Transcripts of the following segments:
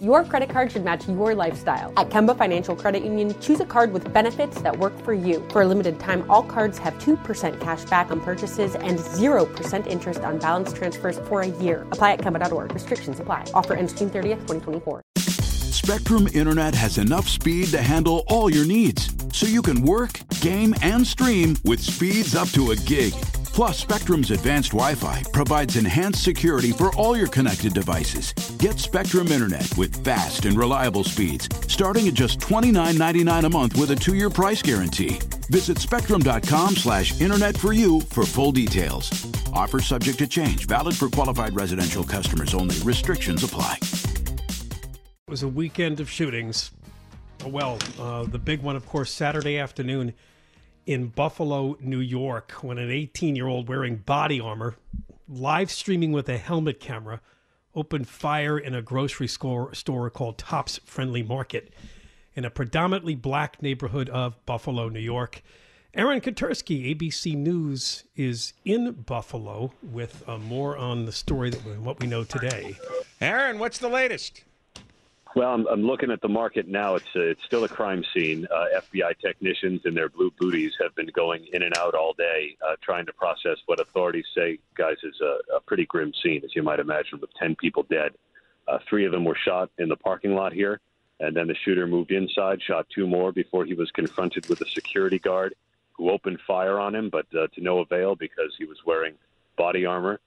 Your credit card should match your lifestyle. At Kemba Financial Credit Union, choose a card with benefits that work for you. For a limited time, all cards have 2% cash back on purchases and 0% interest on balance transfers for a year. Apply at Kemba.org. Restrictions apply. Offer ends June 30th, 2024. Spectrum Internet has enough speed to handle all your needs, so you can work, game, and stream with speeds up to a gig. Plus, Spectrum's advanced Wi Fi provides enhanced security for all your connected devices. Get Spectrum Internet with fast and reliable speeds, starting at just $29.99 a month with a two year price guarantee. Visit spectrum.com slash internet for you for full details. Offer subject to change, valid for qualified residential customers only. Restrictions apply. It was a weekend of shootings. Well, uh, the big one, of course, Saturday afternoon in Buffalo, New York, when an 18 year old wearing body armor, live streaming with a helmet camera, opened fire in a grocery store, store called Tops Friendly Market in a predominantly black neighborhood of Buffalo, New York. Aaron Katersky, ABC News, is in Buffalo with uh, more on the story that what we know today. Aaron, what's the latest? Well, I'm, I'm looking at the market now. It's a, it's still a crime scene. Uh, FBI technicians in their blue booties have been going in and out all day, uh, trying to process what authorities say, guys, is a, a pretty grim scene, as you might imagine, with ten people dead. Uh, three of them were shot in the parking lot here, and then the shooter moved inside, shot two more before he was confronted with a security guard who opened fire on him, but uh, to no avail because he was wearing body armor.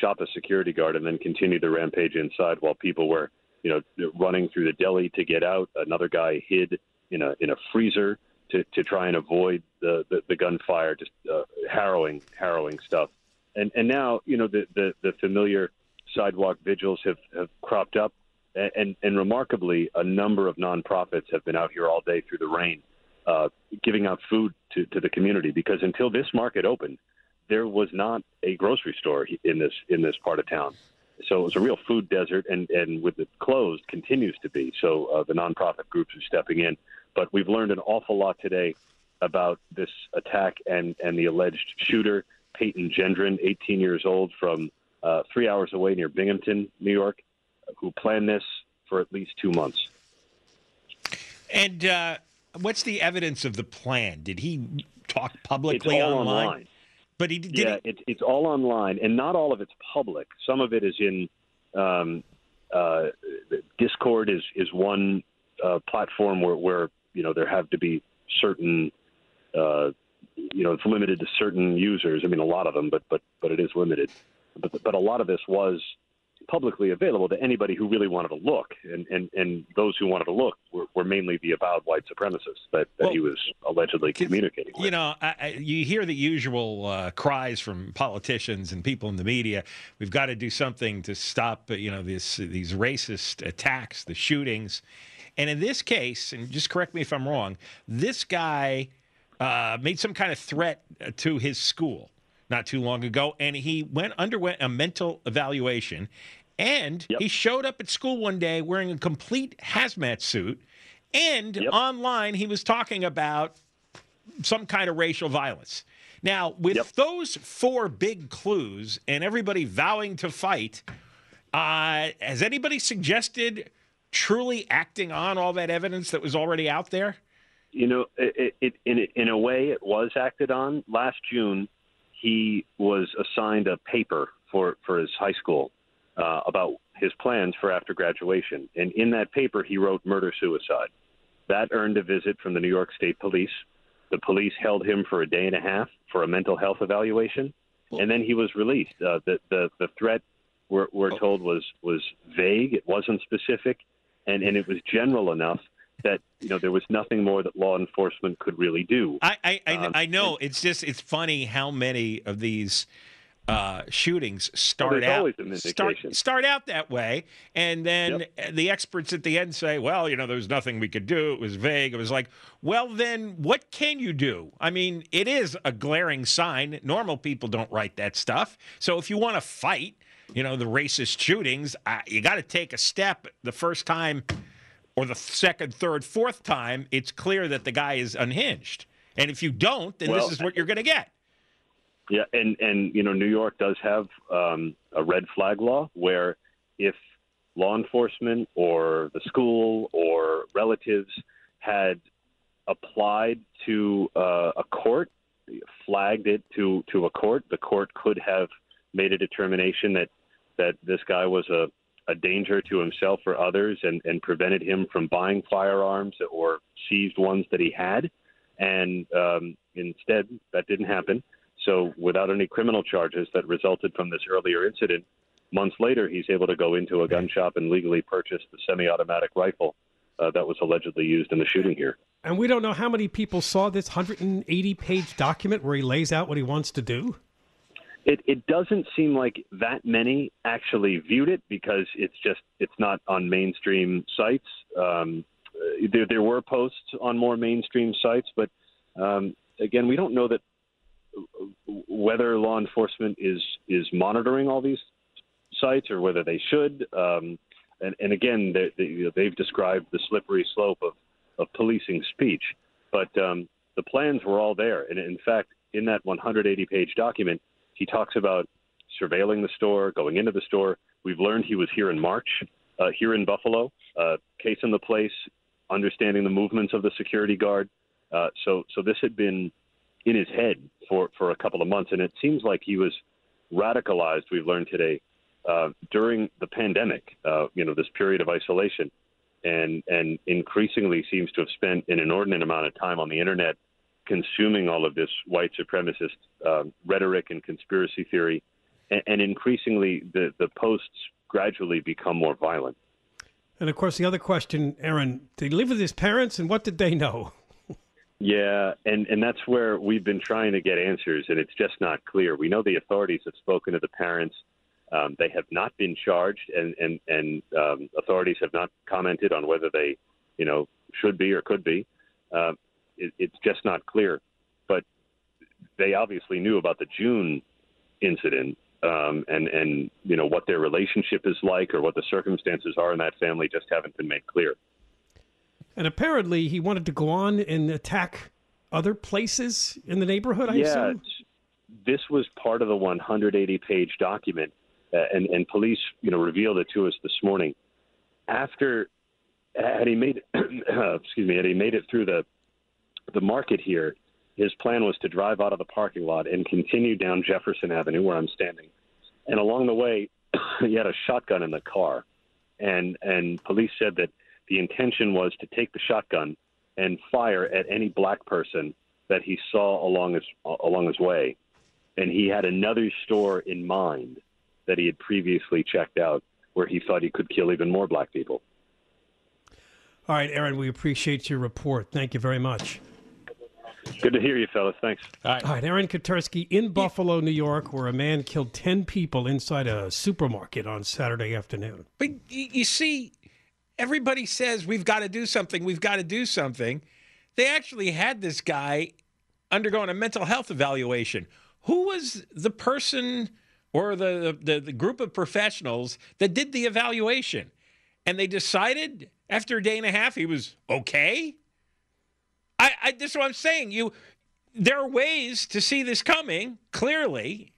Shot the security guard and then continued the rampage inside while people were you know, running through the deli to get out. Another guy hid in a in a freezer to, to try and avoid the, the, the gunfire. Just uh, harrowing, harrowing stuff. And and now you know the the, the familiar sidewalk vigils have, have cropped up, and, and and remarkably, a number of nonprofits have been out here all day through the rain, uh, giving out food to to the community. Because until this market opened, there was not a grocery store in this in this part of town. So it was a real food desert, and, and with it closed, continues to be. So uh, the nonprofit groups are stepping in. But we've learned an awful lot today about this attack and, and the alleged shooter, Peyton Gendron, 18 years old, from uh, three hours away near Binghamton, New York, who planned this for at least two months. And uh, what's the evidence of the plan? Did he talk publicly it's all online? online. But he did. yeah, he, it's it's all online, and not all of it's public. Some of it is in um, uh, Discord is is one uh, platform where where you know there have to be certain uh, you know it's limited to certain users. I mean, a lot of them, but but but it is limited. But but a lot of this was publicly available to anybody who really wanted to look, and and, and those who wanted to look were, mainly the avowed white supremacists that, that Well, he was allegedly communicating with. you know, I, I, you hear the usual uh, cries from politicians and people in the media. We've got to do something to stop, uh, you know, this these racist attacks, the shootings. And in this case, and just correct me if I'm wrong, this guy uh, made some kind of threat uh, to his school not too long ago, and he went underwent a mental evaluation, and he showed up at school one day wearing a complete hazmat suit, and online he was talking about some kind of racial violence. Now, with those four big clues and everybody vowing to fight, uh, has anybody suggested truly acting on all that evidence that was already out there? You know, it, it, in in a way, it was acted on. Last June, he was assigned a paper for for his high school uh, about his plans for after graduation, and in that paper, he wrote murder suicide. That earned a visit from the New York State Police. The police held him for a day and a half for a mental health evaluation, and then he was released. Uh, the the the threat we're, we're told was was vague. It wasn't specific, and and it was general enough that you know there was nothing more that law enforcement could really do. I I, I, Um, I know it's just it's funny how many of these uh, shootings start there's out start, start out that way, and then the experts at the end say, "Well, you know, there was nothing we could do. It was vague." It was like, "Well, then what can you do?" I mean, it is a glaring sign. Normal people don't write that stuff. So if you want to fight, you know, the racist shootings, uh, you got to take a step the first time, or the second, third, fourth time. It's clear that the guy is unhinged, and if you don't, then Well, this is what you're going to get. Yeah, and and you know New York does have um, a red flag law where if law enforcement or the school or relatives had applied to uh, a court, flagged it to to a court, the court could have made a determination that that this guy was a a danger to himself or others and, and prevented him from buying firearms or seized ones that he had. And um, instead, that didn't happen. So, without any criminal charges that resulted from this earlier incident, months later, he's able to go into a gun shop and legally purchase the semi automatic rifle uh, that was allegedly used in the shooting here. And we don't know how many people saw this 180 page document where he lays out what he wants to do. It, it doesn't seem like that many actually viewed it because it's just it's not on mainstream sites. Um, there, there were posts on more mainstream sites, but um, again, we don't know that whether law enforcement is is monitoring all these sites or whether they should. Um, and, and again, they, they, you know, they've described the slippery slope of, of policing speech, but um, the plans were all there. And in fact, in that 180 page document, he talks about surveilling the store, going into the store. We've learned he was here in March, uh, here in Buffalo, uh, case in the place, understanding the movements of the security guard. Uh, so, so this had been in his head for, for a couple of months, and it seems like he was radicalized. We've learned today uh, during the pandemic, uh, you know, this period of isolation, and and increasingly seems to have spent an inordinate amount of time on the internet, consuming all of this white supremacist um, rhetoric and conspiracy theory, and, and increasingly the the posts gradually become more violent. And of course, the other question, Aaron, did he live with his parents, and what did they know? Yeah, and and that's where we've been trying to get answers, and it's just not clear. We know the authorities have spoken to the parents. Um, they have not been charged, and and and um, authorities have not commented on whether they, you know, should be or could be. Uh, it, it's just not clear. But they obviously knew about the June incident, um, and and you know what their relationship is like or what the circumstances are in that family just haven't been made clear. And apparently, he wanted to go on and attack other places in the neighborhood. I yeah, assume. this was part of the 180-page document, uh, and and police, you know, revealed it to us this morning. After had he made, excuse me, had he made it through the the market here, his plan was to drive out of the parking lot and continue down Jefferson Avenue, where I'm standing, and along the way, he had a shotgun in the car, and and police said that the intention was to take the shotgun and fire at any black person that he saw along his along his way, and he had another store in mind that he had previously checked out, where he thought he could kill even more black people. All right, Aaron, we appreciate your report. Thank you very much. Good to hear you, fellas. Thanks. All right. All right, Aaron Katersky in Buffalo, New York, where a man killed 10 people inside a supermarket on Saturday afternoon. But you, you see, everybody says we've got to do something. We've got to do something. They actually had this guy undergoing a mental health evaluation. Who was the person or the, the, the group of professionals that did the evaluation? And they decided after a day and a half he was okay. I, I this is what I'm saying. You, there are ways to see this coming. Clearly,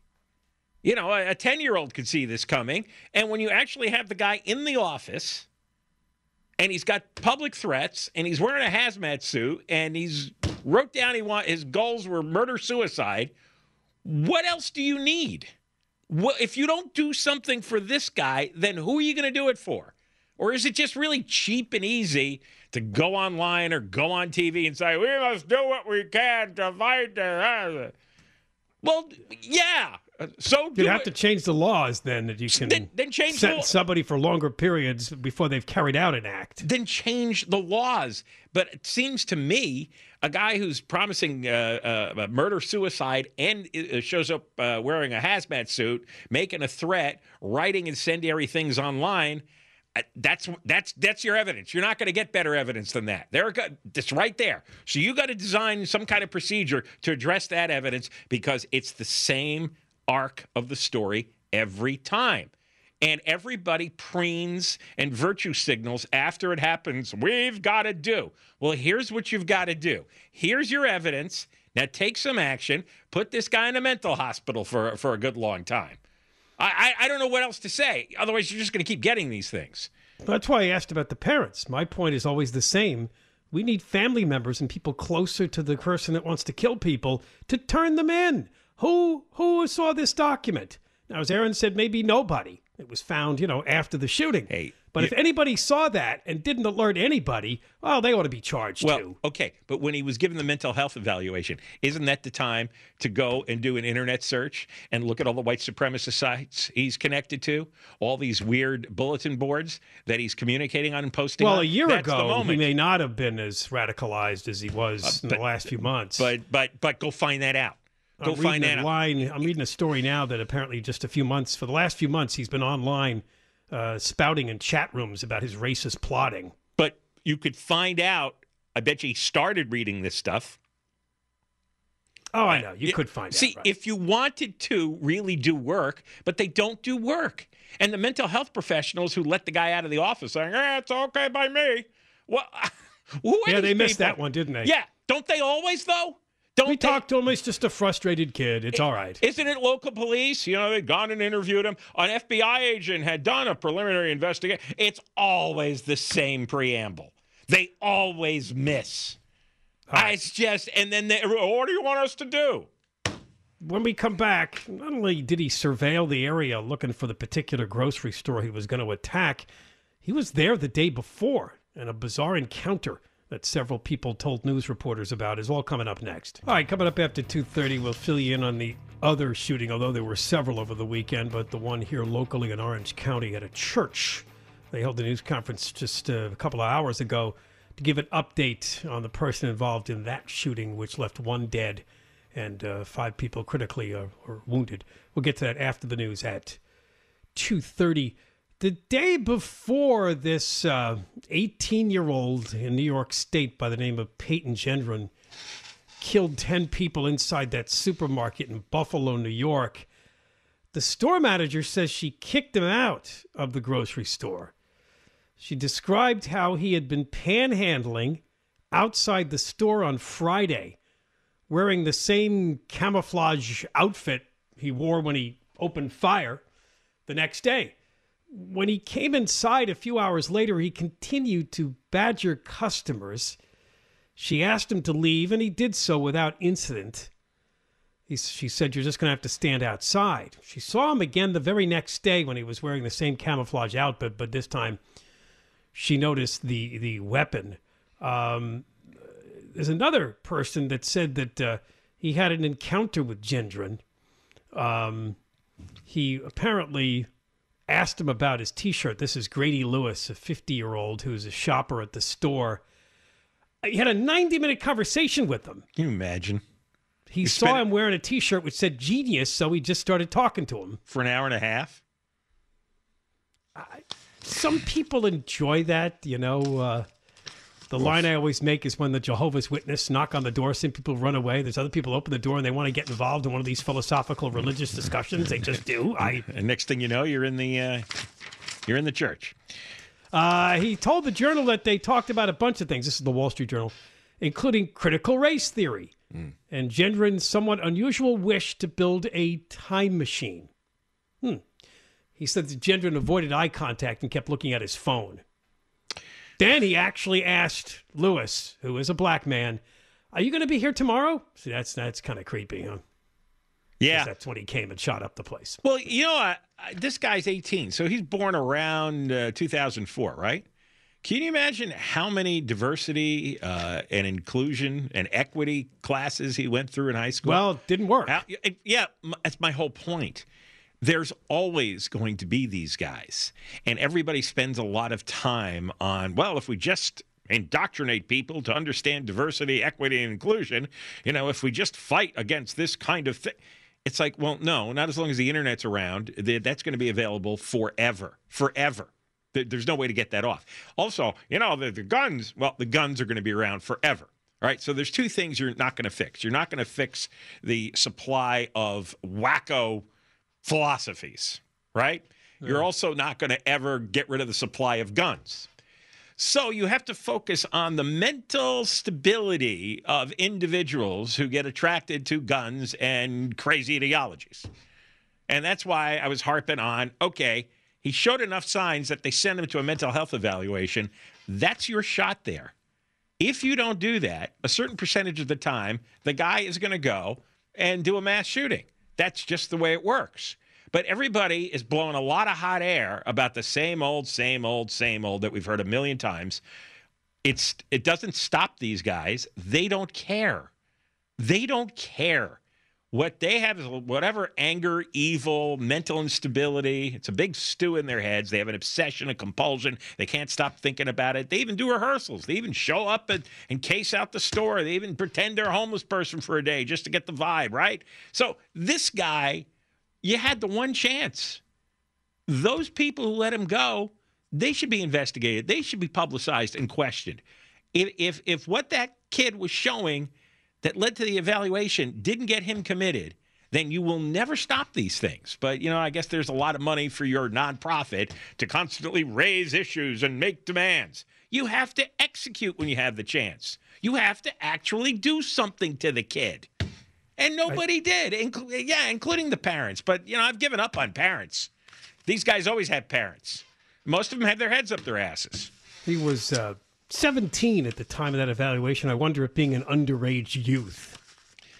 you know, a 10 year old could see this coming. And when you actually have the guy in the office and he's got public threats and he's wearing a hazmat suit and he's wrote down he want his goals were murder suicide, what else do you need? What, if you don't do something for this guy, then who are you going to do it for? Or is it just really cheap and easy to go online or go on TV and say, we must do what we can to fight the. Well, yeah. Uh, So You'd have it. to change the laws then that you can Then- then change sentence somebody for longer periods before they've carried out an act. then change the laws. But it seems to me a guy who's promising uh, uh, murder, suicide, and uh, shows up uh, wearing a hazmat suit, making a threat, writing incendiary things online. That's that's that's your evidence. You're not going to get better evidence than that. There, it's right there. So you got to design some kind of procedure to address that evidence because it's the same arc of the story every time and everybody preens and virtue signals after it happens. We've got to do. Well, here's what you've got to do. Here's your evidence. Now take some action. Put this guy in a mental hospital for for a good long time. I I, I don't know what else to say. Otherwise, you're just going to keep getting these things. That's why I asked about the parents. My point is always the same. We need family members and people closer to the person that wants to kill people to turn them in. Who who saw this document? Now, as Aaron said, maybe nobody. It was found, you know, after the shooting. Hey, but you- if anybody saw that and didn't alert anybody, well, they ought to be charged Well, too. okay, but when he was given the mental health evaluation, isn't that the time to go and do an internet search and look at all the white supremacist sites he's connected to, all these weird bulletin boards that he's communicating on and posting? Well, on? a year That's ago, he may not have been as radicalized as he was uh, in but- the last few months. But but but go find that out. Go I'm find that a out. line. I'm reading a story now that apparently just a few months, for the last few months, he's been online uh, spouting in chat rooms about his racist plotting. But you could find out. I bet you he started reading this stuff. Oh, I know. You could find See, out. right. if you wanted to really do work, but they don't do work. And the mental health professionals who let the guy out of the office saying, eh, it's okay by me. Well, who are yeah, they missed people? that one, didn't they? Yeah. Don't they always, though? Don't We they- talked to him. He's just a frustrated kid. It's all right. Isn't it local police? You know, they'd gone and interviewed him. An FBI agent had done a preliminary investigation. It's always the same preamble. They always miss. It's just, and then they, what do you want us to do? when we come back, not only did he surveil the area looking for the particular grocery store he was going to attack, he was there the day before in a bizarre encounter that several people told news reporters about is all coming up next. All right, coming up after 2:30, we'll fill you in on the other shooting, although there were several over the weekend, but the one here locally in Orange County at a church. They held a news conference just uh, a couple of hours ago to give an update on the person involved in that shooting, which left one dead and uh, five people critically uh, or wounded. We'll get to that after the news at 2.30. The day before this uh, 18-year-old in New York State by the name of Peyton Gendron killed 10 people inside that supermarket in Buffalo, New York, the store manager says she kicked him out of the grocery store. She described how he had been panhandling outside the store on Friday wearing the same camouflage outfit he wore when he opened fire the next day. When he came inside a few hours later, he continued to badger customers. She asked him to leave, and he did so without incident. He, she said, You're just going to have to stand outside. She saw him again the very next day when he was wearing the same camouflage outfit, but this time she noticed the, the weapon. Um, there's another person that said that uh, he had an encounter with Gendron. Um, he apparently asked him about his T-shirt. This is Grady Lewis, a 50-year-old who's a shopper at the store. He had a 90-minute conversation with him. Can you imagine? He saw him wearing a T-shirt which said "Genius," so he just started talking to him. For an hour and a half? Some people enjoy that, you know. Uh, the line I always make is when the Jehovah's Witness knock on the door, some people run away. There's other people open the door and they want to get involved in one of these philosophical religious discussions. They just do. I And next thing you know, you're in the uh, you're in the church. Uh, he told the Journal that they talked about a bunch of things. This is the Wall Street Journal, including critical race theory and Gendron's somewhat unusual wish to build a time machine. Hmm. He said that Gendron avoided eye contact and kept looking at his phone. Then he actually asked Lewis, who is a black man, "Are you going to be here tomorrow?" See, that's that's kind of creepy, huh? Yeah. that's when he came and shot up the place. Well, you know, I, I, this guy's 18, so he's born around uh, 2004, right? Can you imagine how many diversity uh, and inclusion and equity classes he went through in high school? Well, it didn't work. How, yeah, that's my whole point. There's always going to be these guys, and everybody spends a lot of time on. Well, if we just indoctrinate people to understand diversity, equity, and inclusion, you know, if we just fight against this kind of thing. It's like, well, no, not as long as the internet's around. That's going to be available forever, forever. There's no way to get that off. Also, you know, the, the guns, well, the guns are going to be around forever. All right. So there's two things you're not going to fix. You're not going to fix the supply of wacko philosophies, right? Yeah. You're also not going to ever get rid of the supply of guns. So you have to focus on the mental stability of individuals who get attracted to guns and crazy ideologies. And that's why I was harping on okay, he showed enough signs that they sent him to a mental health evaluation. That's your shot there. If you don't do that, a certain percentage of the time, the guy is going to go and do a mass shooting. That's just the way it works. But everybody is blowing a lot of hot air about the same old, same old, same old that we've heard a million times. It's it doesn't stop these guys. They don't care. They don't care. What they have is whatever anger, evil, mental instability. It's a big stew in their heads. They have an obsession, a compulsion. They can't stop thinking about it. They even do rehearsals. They even show up and, and case out the store. They even pretend they're a homeless person for a day just to get the vibe, right? So this guy, you had the one chance. Those people who let him go, they should be investigated. They should be publicized and questioned. If if, if what that kid was showing – that led to the evaluation didn't get him committed, then you will never stop these things. But, you know, I guess there's a lot of money for your nonprofit to constantly raise issues and make demands. You have to execute when you have the chance. You have to actually do something to the kid. And nobody did, Inclu- yeah, including the parents. But, you know, I've given up on parents. These guys always have parents. Most of them have their heads up their asses. He was uh, 17 at the time of that evaluation. I wonder if being an underage youth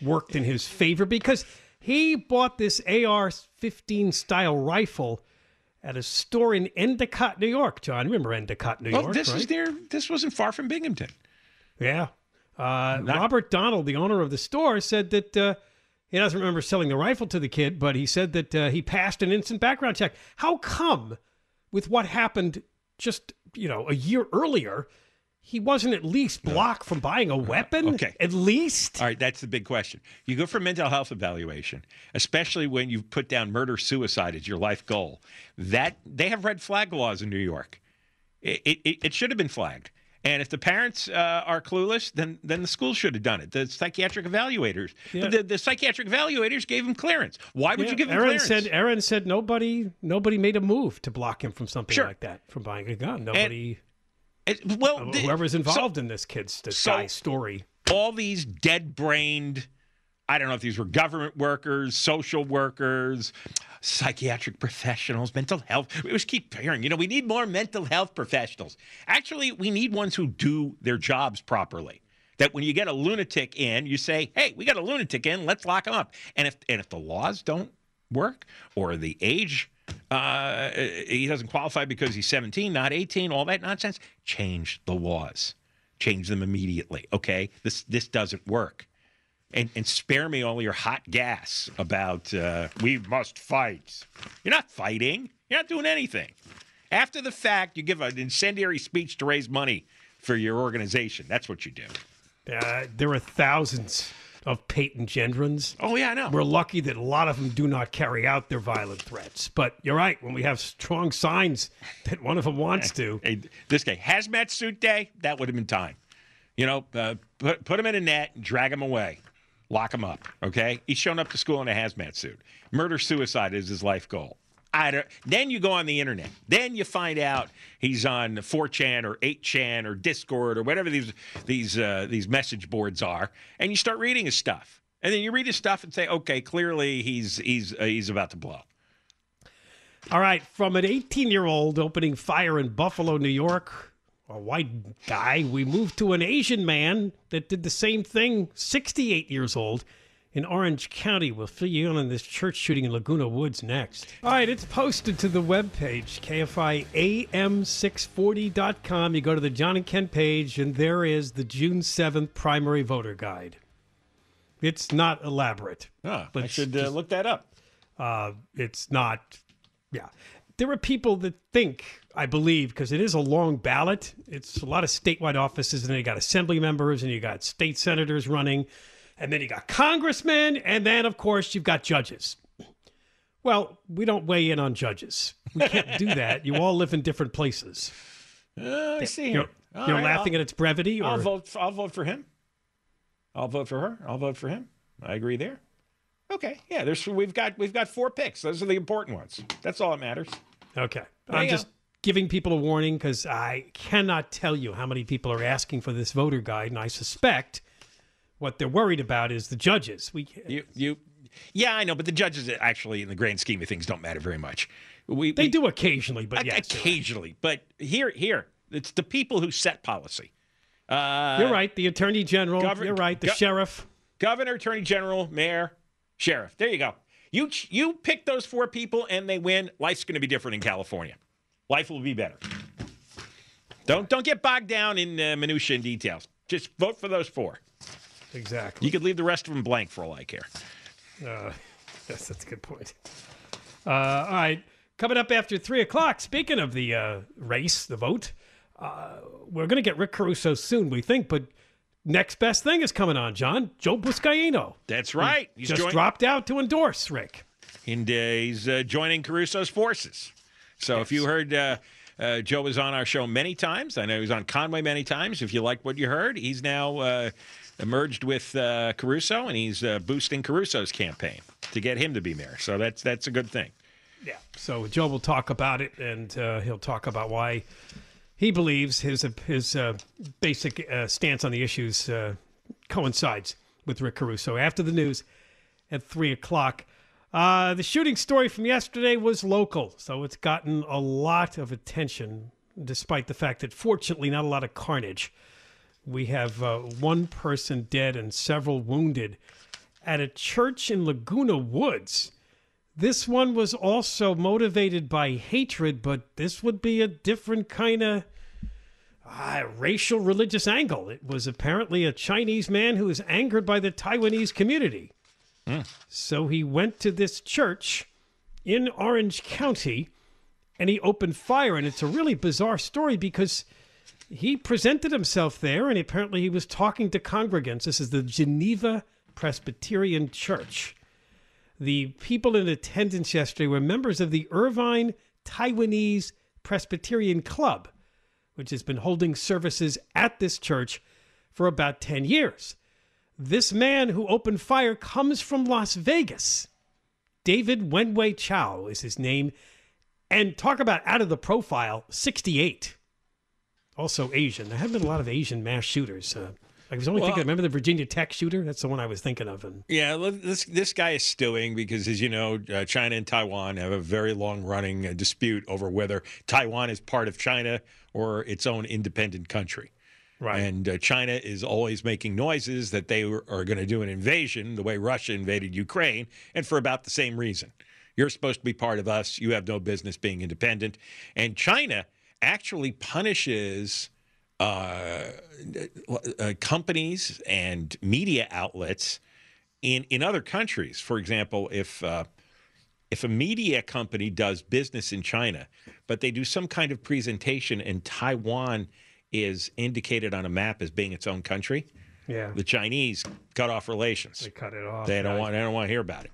worked in his favor because he bought this AR 15 style rifle at a store in Endicott, New York. John, remember Endicott, New York? Oh, this right? is near. This wasn't far from Binghamton. Yeah. Uh, Not- Robert Donald, the owner of the store, said that uh, he doesn't remember selling the rifle to the kid, but he said that uh, he passed an instant background check. How come, with what happened just you know a year earlier? He wasn't at least blocked from buying a weapon? Okay. At least? All right, that's the big question. You go for mental health evaluation, especially when you put down murder suicide as your life goal. That they have red flag laws in New York. It, it, it should have been flagged. And if the parents uh, are clueless, then then the school should have done it. The psychiatric evaluators, yeah. the, the psychiatric evaluators gave him clearance. Why would yeah. you give him Aaron clearance? said Aaron said nobody nobody made a move to block him from something sure. like that, from buying a gun. Nobody. And, it, well, whoever's involved so, in this kid's this so guy's story. All these dead-brained. I don't know if these were government workers, social workers, psychiatric professionals, mental health. We just keep hearing, you know, we need more mental health professionals. Actually, we need ones who do their jobs properly. That when you get a lunatic in, you say, "Hey, we got a lunatic in. Let's lock him up." And if and if the laws don't work or the age uh, he doesn't qualify because he's 17, not 18, all that nonsense. Change the laws. Change them immediately. Okay? This this doesn't work. And, and spare me all your hot gas about uh, we must fight. You're not fighting. You're not doing anything. After the fact, you give an incendiary speech to raise money for your organization. That's what you do. Uh, there are thousands of Peyton Gendrons. Oh yeah, I know. We're lucky that a lot of them do not carry out their violent threats. But you're right. When we have strong signs that one of them wants to, hey, this guy hazmat suit day, that would have been time. You know, uh, put put him in a net and drag him away, lock him up. Okay, he's shown up to school in a hazmat suit. Murder suicide is his life goal. I don't, then you go on the internet. Then you find out he's on 4chan or 8chan or Discord or whatever these these uh, these message boards are, and you start reading his stuff. And then you read his stuff and say, okay, clearly he's he's uh, he's about to blow. All right, from an 18 year old opening fire in Buffalo, New York, a white guy, we moved to an Asian man that did the same thing, 68 years old in Orange County. We'll fill you in on this church shooting in Laguna Woods next. All right, it's posted to the webpage, KFIAM640.com. You go to the John and Ken page, and there is the June 7th primary voter guide. It's not elaborate. Ah, I Let's should uh, just- look that up. Uh, it's not, yeah. There are people that think, I believe, because it is a long ballot. It's a lot of statewide offices, and then you got assembly members, and you got state senators running, and then you got congressmen, and then, of course, you've got judges. Well, we don't weigh in on judges. We can't do that. You all live in different places. Uh, I see. You're, you're right, laughing I'll, at its brevity, I'll or vote. I'll vote for him. I'll vote for her. I'll vote for him. I agree there. Okay. Yeah. There's we've got we've got four picks. Those are the important ones. That's all that matters. Okay. There I'm just go. giving people a warning because I cannot tell you how many people are asking for this voter guide, and I suspect what they're worried about is the judges. We You you. Yeah, I know, but the judges actually, in the grand scheme of things, don't matter very much. We they we- do occasionally, but yes, you're right. occasionally. But here here it's the people who set policy. Uh, you're right. The attorney general. Govern- you're right. The Go- sheriff. Governor, Attorney General, Mayor, Sheriff. There you go. You you pick those four people and they win. Life's going to be different in California. Life will be better. Don't don't get bogged down in uh, minutia and details. Just vote for those four. Exactly. You could leave the rest of them blank for all I care. Uh, yes, that's a good point. Uh, all right. Coming up after 3 o'clock, speaking of the uh, race, the vote, uh, we're going to get Rick Caruso soon, we think, but next best thing is coming on, John. Joe Buscaino. That's right. He's just join- dropped out to endorse Rick. and he's uh, joining Caruso's forces. So if you heard uh, uh, Joe was on our show many times, I know he was on Conway many times. If you liked what you heard, he's now uh, merged with uh, Caruso, and he's uh, boosting Caruso's campaign to get him to be mayor. So that's that's a good thing. Yeah. So Joe will talk about it, and uh, he'll talk about why he believes his his uh, basic uh, stance on the issues uh, coincides with Rick Caruso. After the news at three o'clock, uh, the shooting story from yesterday was local, so it's gotten a lot of attention, despite the fact that fortunately not a lot of carnage. We have uh, one person dead and several wounded at a church in Laguna Woods. This one was also motivated by hatred, but this would be a different kind of uh, racial religious angle. It was apparently a Chinese man who was angered by the Taiwanese community. So he went to this church in Orange County and he opened fire. And it's a really bizarre story because he presented himself there and apparently he was talking to congregants. This is the Geneva Presbyterian Church. The people in attendance yesterday were members of the Irvine Taiwanese Presbyterian Club, which has been holding services at this church for about 10 years. This man who opened fire comes from Las Vegas. David Wenwei Chow is his name. And talk about out of the profile, 68. Also Asian. There haven't been a lot of Asian mass shooters. Uh, I was only Well- thinking, remember the Virginia Tech shooter? That's the one I was thinking of. And Yeah, this this guy is stewing because, as you know, uh, China and Taiwan have a very long running uh, dispute over whether Taiwan is part of China or its own independent country. Right. And uh, China is always making noises that they were- are going to do an invasion the way Russia invaded Ukraine, and for about the same reason. You're supposed to be part of us. You have no business being independent. And China actually punishes uh, uh, companies and media outlets in in other countries. For example, if uh, if a media company does business in China, but they do some kind of presentation and Taiwan is indicated on a map as being its own country, yeah, the Chinese cut off relations. they cut it off. They don't right? want. They don't want to hear about it.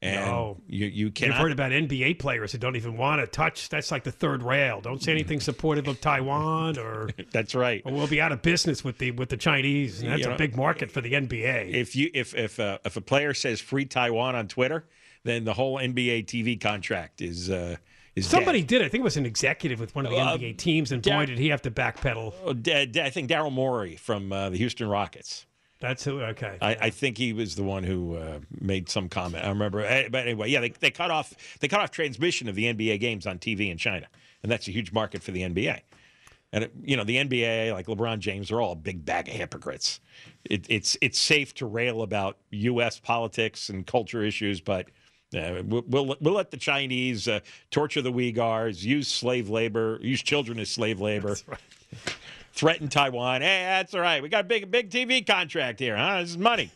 And No. you you You've heard about NBA players who don't even want to touch. That's like the third rail. Don't say anything supportive of Taiwan, or, That's right. or we'll be out of business with the with the Chinese. And that's You a know, big market for the NBA. If you if if uh, if a player says free Taiwan on Twitter, then the whole NBA TV contract is uh, is dead. Somebody did. I think it was an executive with one of the Uh, NBA teams, and boy, Dar- did he have to backpedal. Oh, I think Daryl Morey from uh, the Houston Rockets. That's who. Okay. I, I think he was the one who uh, made some comment. I remember, eh, but anyway, yeah, they, they cut off they cut off transmission of the NBA games on TV in China, and that's a huge market for the NBA. And it, you know the NBA, like LeBron James, are all a big bag of hypocrites. It, it's it's safe to rail about U.S. politics and culture issues, but uh, we'll, we'll we'll let the Chinese uh, torture the Uyghurs, use slave labor, use children as slave labor, right. Threaten Taiwan. Hey, that's all right. We got a big big TV contract here, huh? This is money.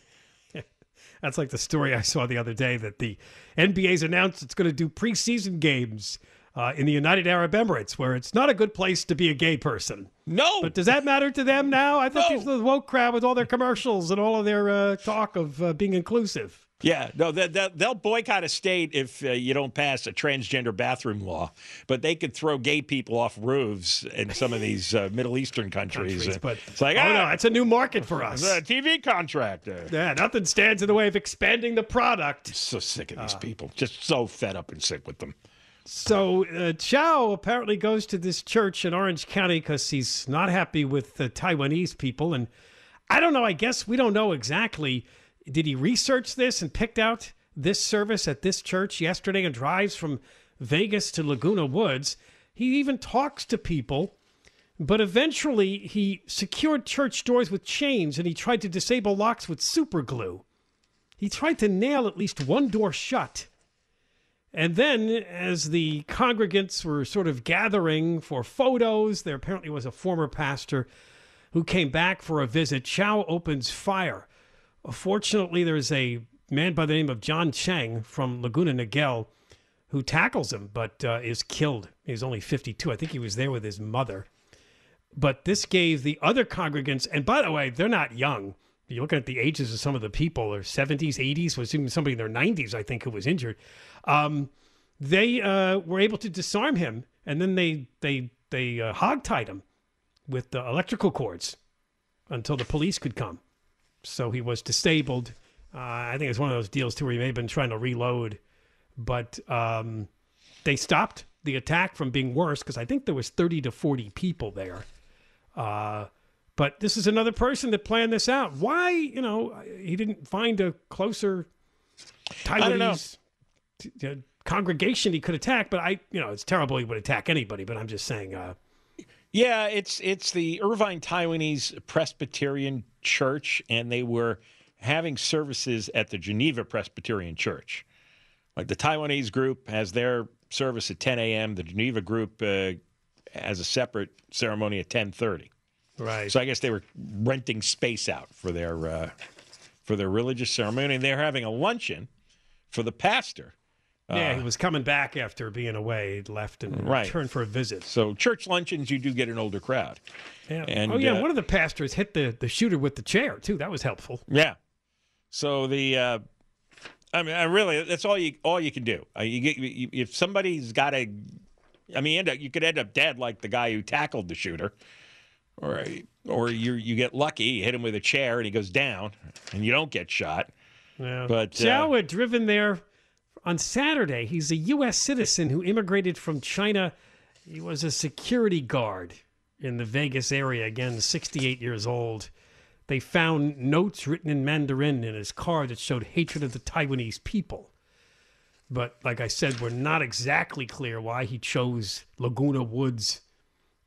That's like the story I saw the other day that the NBA's announced it's going to do preseason games uh, in the United Arab Emirates, where it's not a good place to be a gay person. No, But does that matter to them now? I thought No. these the woke crowd with all their commercials and all of their uh, talk of uh, being inclusive. Yeah, no, they, they, they'll boycott a state if uh, you don't pass a transgender bathroom law, but they could throw gay people off roofs in some of these uh, Middle Eastern countries. countries. Uh, But it's like, oh ah, no, it's a new market for us. a TV contract. Uh, Yeah, nothing stands in the way of expanding the product. so sick of Uh. these people. Just so fed up and sick with them. So uh, Chow apparently goes to this church in Orange County because he's not happy with the Taiwanese people, and I don't know. I guess we don't know exactly. Did he research this and picked out this service at this church yesterday and drives from Vegas to Laguna Woods? He even talks to people, but eventually he secured church doors with chains and he tried to disable locks with super glue. He tried to nail at least one door shut. And then, as the congregants were sort of gathering for photos, there apparently was a former pastor who came back for a visit. Chow opens fire. Fortunately, there's a man by the name of John Chang from Laguna Niguel who tackles him, but uh, is killed. He's only 52. I think he was there with his mother. But this gave the other congregants, and by the way, they're not young. You're looking at the ages of some of the people, they're 70s, 80s, was even somebody in their 90s, I think, who was injured. Um, they uh, were able to disarm him, and then they they they uh, hogtied him with the electrical cords until the police could come. So he was disabled. Uh, I think it's one of those deals too where he may have been trying to reload, but um, they stopped the attack from being worse because I think there was 30 to 40 people there. Uh, but this is another person that planned this out. Why, you know, he didn't find a closer. Taiwanese t- t- congregation he could attack. But I, you know, it's terrible he would attack anybody. But I'm just saying, uh, Yeah, it's it's the Irvine Taiwanese Presbyterian Church, and they were having services at the Geneva Presbyterian Church. Like the Taiwanese group has their service at 10 a.m. The Geneva group uh, has a separate ceremony at 10:30. right? So I guess they were renting space out for their uh, for their religious ceremony, and they're having a luncheon for the pastor. Yeah, he was coming back after being away. He'd left and Right. returned for a visit. So church luncheons, you do get an older crowd. Yeah. And, oh yeah, uh, one of the pastors hit the the shooter with the chair too. That was helpful. Yeah. So the, uh, I mean, I really, that's all you all you can do. Uh, you get you, if somebody's got a, I mean, end up, you could end up dead like the guy who tackled the shooter, or or you you get lucky, you hit him with a chair and he goes down, and you don't get shot. Yeah. But, Zhao uh, had driven there on Saturday. He's a U.S. citizen who immigrated from China. He was a security guard in the Vegas area. Again, 68 years old. They found notes written in Mandarin in his car that showed hatred of the Taiwanese people. But like I said, we're not exactly clear why he chose Laguna Woods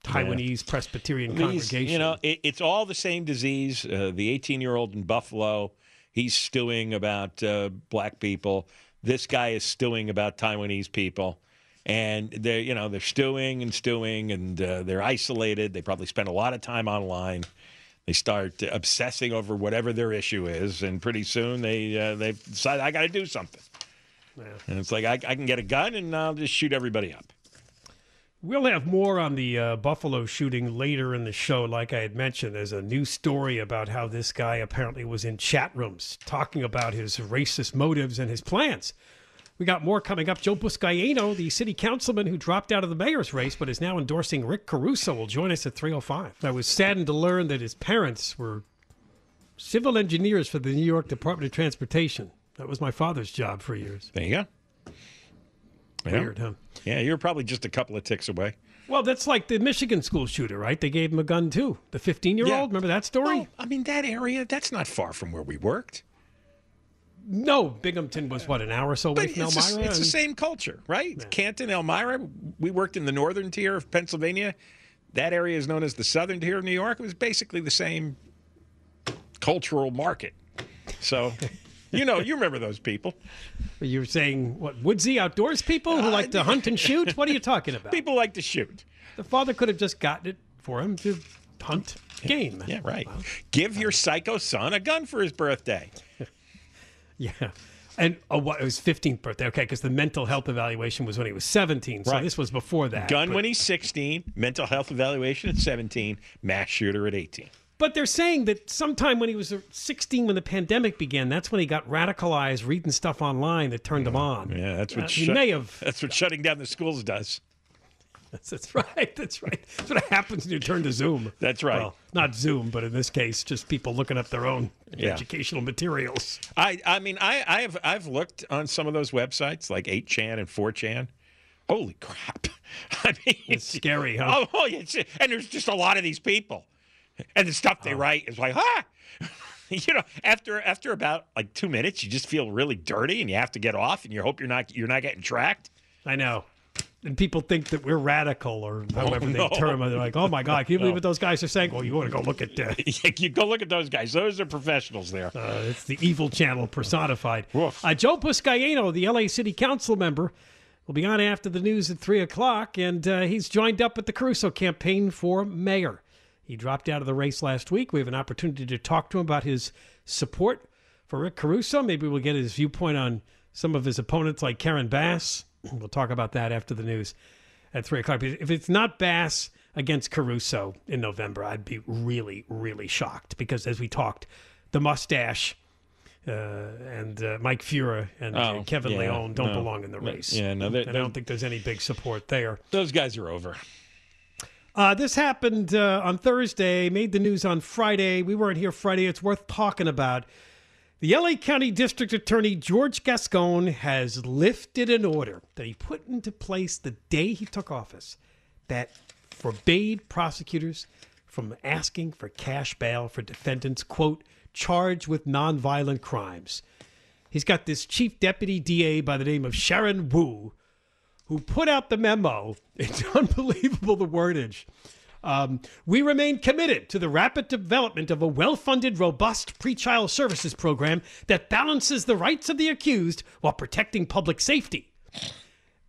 Taiwanese Presbyterian These, congregation. you know, it, it's all the same disease. Uh, the 18 year old in Buffalo, he's stewing about uh, black people. This guy is stewing about Taiwanese people. And they're, you know, they're stewing and stewing and uh, they're isolated. They probably spend a lot of time online. They start obsessing over whatever their issue is. And pretty soon they, uh, they decide, I got to do something. And it's like, I, I can get a gun and I'll just shoot everybody up. We'll have more on the uh, Buffalo shooting later in the show. Like I had mentioned, there's a new story about how this guy apparently was in chat rooms talking about his racist motives and his plans. We got more coming up. Joe Buscaino, the city councilman who dropped out of the mayor's race but is now endorsing Rick Caruso, will join us at 305. I was saddened to learn that his parents were civil engineers for the New York Department of Transportation. That was my father's job for years. There you go. Yeah. Weird, huh? Yeah, you're probably just a couple of ticks away. Well, that's like the Michigan school shooter, right? They gave him a gun too. The 15 year Yeah. old. Remember that story? Well, I mean, that area, that's not far from where we worked. No, Binghamton was what an hour or so away But from it's, Elmira. it's the same culture, right? Canton, Elmira. We worked in the northern tier of Pennsylvania. that area is known as the southern tier of New York. It was basically the same cultural market. So, you know, you remember those people. You were saying what woodsy outdoors people who uh, like to hunt and shoot? What are you talking about? People like to shoot. The father could have just gotten it for him to hunt game. Yeah, right. Give uh, your psycho son a gun for his birthday. Yeah. And oh, what, it was 15th birthday. Okay, because the mental health evaluation was when he was 17. So Right. this was before that. Gun but, when he's 16, mental health evaluation at 17, mass shooter at 18. But they're saying that sometime when he was 16, when the pandemic began, that's when he got radicalized, reading stuff online that turned him on. Yeah, that's what Uh, he may have. That's what shutting down the schools does. That's, that's right. That's right. That's what happens when you turn to Zoom. That's right. Well, not Zoom, but in this case, just people looking up their own Yeah. educational materials. I I mean I I have I've looked on some of those websites like 8chan and 4chan. Holy crap! I mean, It's scary, huh? Oh, oh yeah, and there's just a lot of these people, and the stuff Oh. they write is like, ah. You know, after after about like two minutes, you just feel really dirty, and you have to get off, and you hope you're not you're not getting tracked. I know. And people think that we're radical or however no. they term it. They're like, oh my God, can you believe what those guys are saying? Well, you want to go look at uh, you go look at those guys; those are professionals there. Uh, it's the evil channel personified. Uh, Joe Buscaino, the LA City Council member, will be on after the news at 3 o'clock, and uh, he's joined up with the Caruso campaign for mayor. He dropped out of the race last week. We have an opportunity to talk to him about his support for Rick Caruso. Maybe we'll get his viewpoint on some of his opponents like Karen Bass. We'll talk about that after the news at 3 o'clock. If it's not Bass against Caruso in November, I'd be really, really shocked because as we talked, the mustache uh, and uh, Mike Feuer and Oh, Kevin yeah, Leone don't no. belong in the race. Yeah, no, they- and I don't think there's any big support there. Those guys are over. Uh, this happened uh, on Thursday, made the news on Friday. We weren't here Friday. It's worth talking about. The LA County District Attorney George Gascon has lifted an order that he put into place the day he took office that forbade prosecutors from asking for cash bail for defendants, quote, charged with nonviolent crimes. He's got this chief deputy DA by the name of Sharon Woo, who put out the memo. It's unbelievable the wordage. Um, we remain committed to the rapid development of a well funded, robust pretrial services program that balances the rights of the accused while protecting public safety.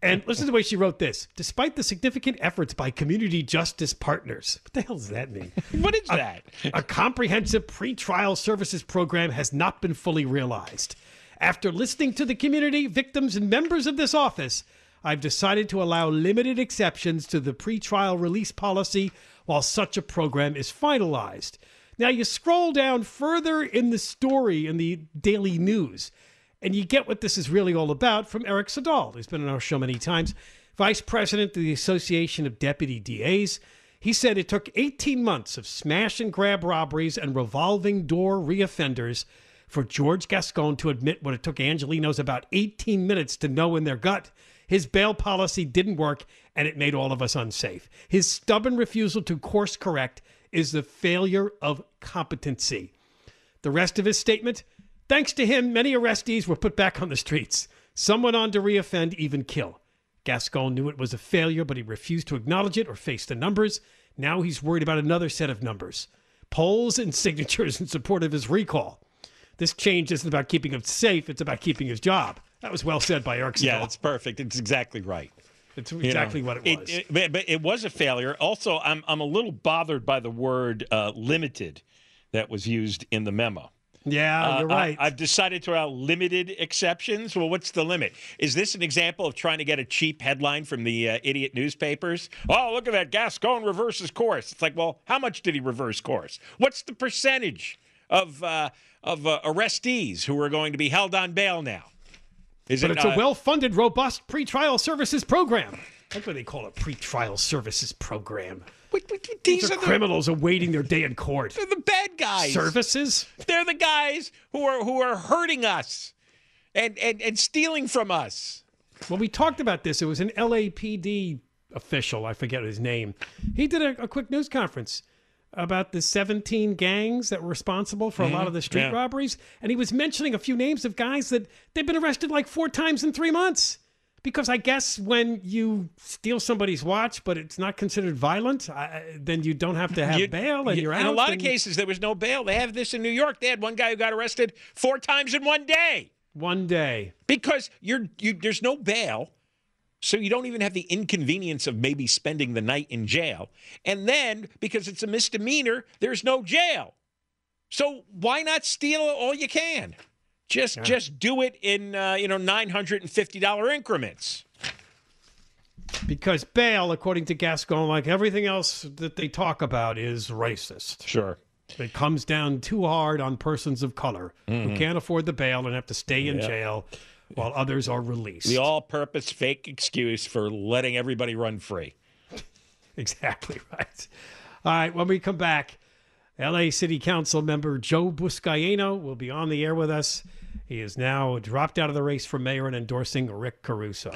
And listen to the way she wrote this. Despite the significant efforts by community justice partners, what the hell does that mean? What is that? a comprehensive pretrial services program has not been fully realized. After listening to the community, victims, and members of this office, I've decided to allow limited exceptions to the pretrial release policy while such a program is finalized. Now, you scroll down further in the story in the Daily News, and you get what this is really all about from Eric Siddall, who's been on our show many times, vice president of the Association of Deputy DAs. He said it took 18 months of smash and grab robberies and revolving door reoffenders for George Gascon to admit what it took Angelenos about 18 minutes to know in their gut. His bail policy didn't work and it made all of us unsafe. His stubborn refusal to course correct is the failure of competency. The rest of his statement thanks to him, many arrestees were put back on the streets. Some went on to reoffend, even kill. Gascon knew it was a failure, but he refused to acknowledge it or face the numbers. Now he's worried about another set of numbers polls and signatures in support of his recall. This change isn't about keeping him safe, it's about keeping his job. That was well said by Eric Yeah, that's perfect. It's exactly right. It's You exactly know, what it was. but, but it was a failure. Also, I'm I'm a little bothered by the word uh, "limited" that was used in the memo. yeah, Uh, you're right. I, have decided to allow limited exceptions. Well, what's the limit? Is this an example of trying to get a cheap headline from the uh, idiot newspapers? Oh, look at that. Gascon reverses course. It's like, well, how much did he reverse course? What's the percentage of uh, of uh, arrestees who are going to be held on bail now? Is but it it's a uh, well funded, robust pretrial services program. That's what they call it a pretrial services program. wait, wait, wait, These these are are the, criminals awaiting their day in court. they're the bad guys. Services? They're the guys who are who are hurting us and and, and stealing from us. When we talked about this, it was an LAPD official, I forget his name. He did a, a quick news conference about the 17 gangs that were responsible for a lot of the street Mm-hmm. Yeah. robberies. And he was mentioning a few names of guys that they've been arrested like four times in three months. Because I guess when you steal somebody's watch, but it's not considered violent, I, then you don't have to have You- bail, and you- you're in a lot of cases, there was no bail. They have this in New York. They had one guy who got arrested four times in one day one day. because you're you. There's no bail, so you don't even have the inconvenience of maybe spending the night in jail. And then because it's a misdemeanor, there's no jail. So why not steal all you can? Just just do it in uh, you know nine hundred and fifty dollar increments. Because bail, according to Gascon, like everything else that they talk about, is racist. Sure. It comes down too hard on persons of color Mm-hmm. who can't afford the bail and have to stay in jail while others are released. The all-purpose fake excuse for letting everybody run free. Exactly right. All right, when we come back, LA City Council member Joe Buscaino will be on the air with us. He is now dropped out of the race for mayor and endorsing Rick Caruso.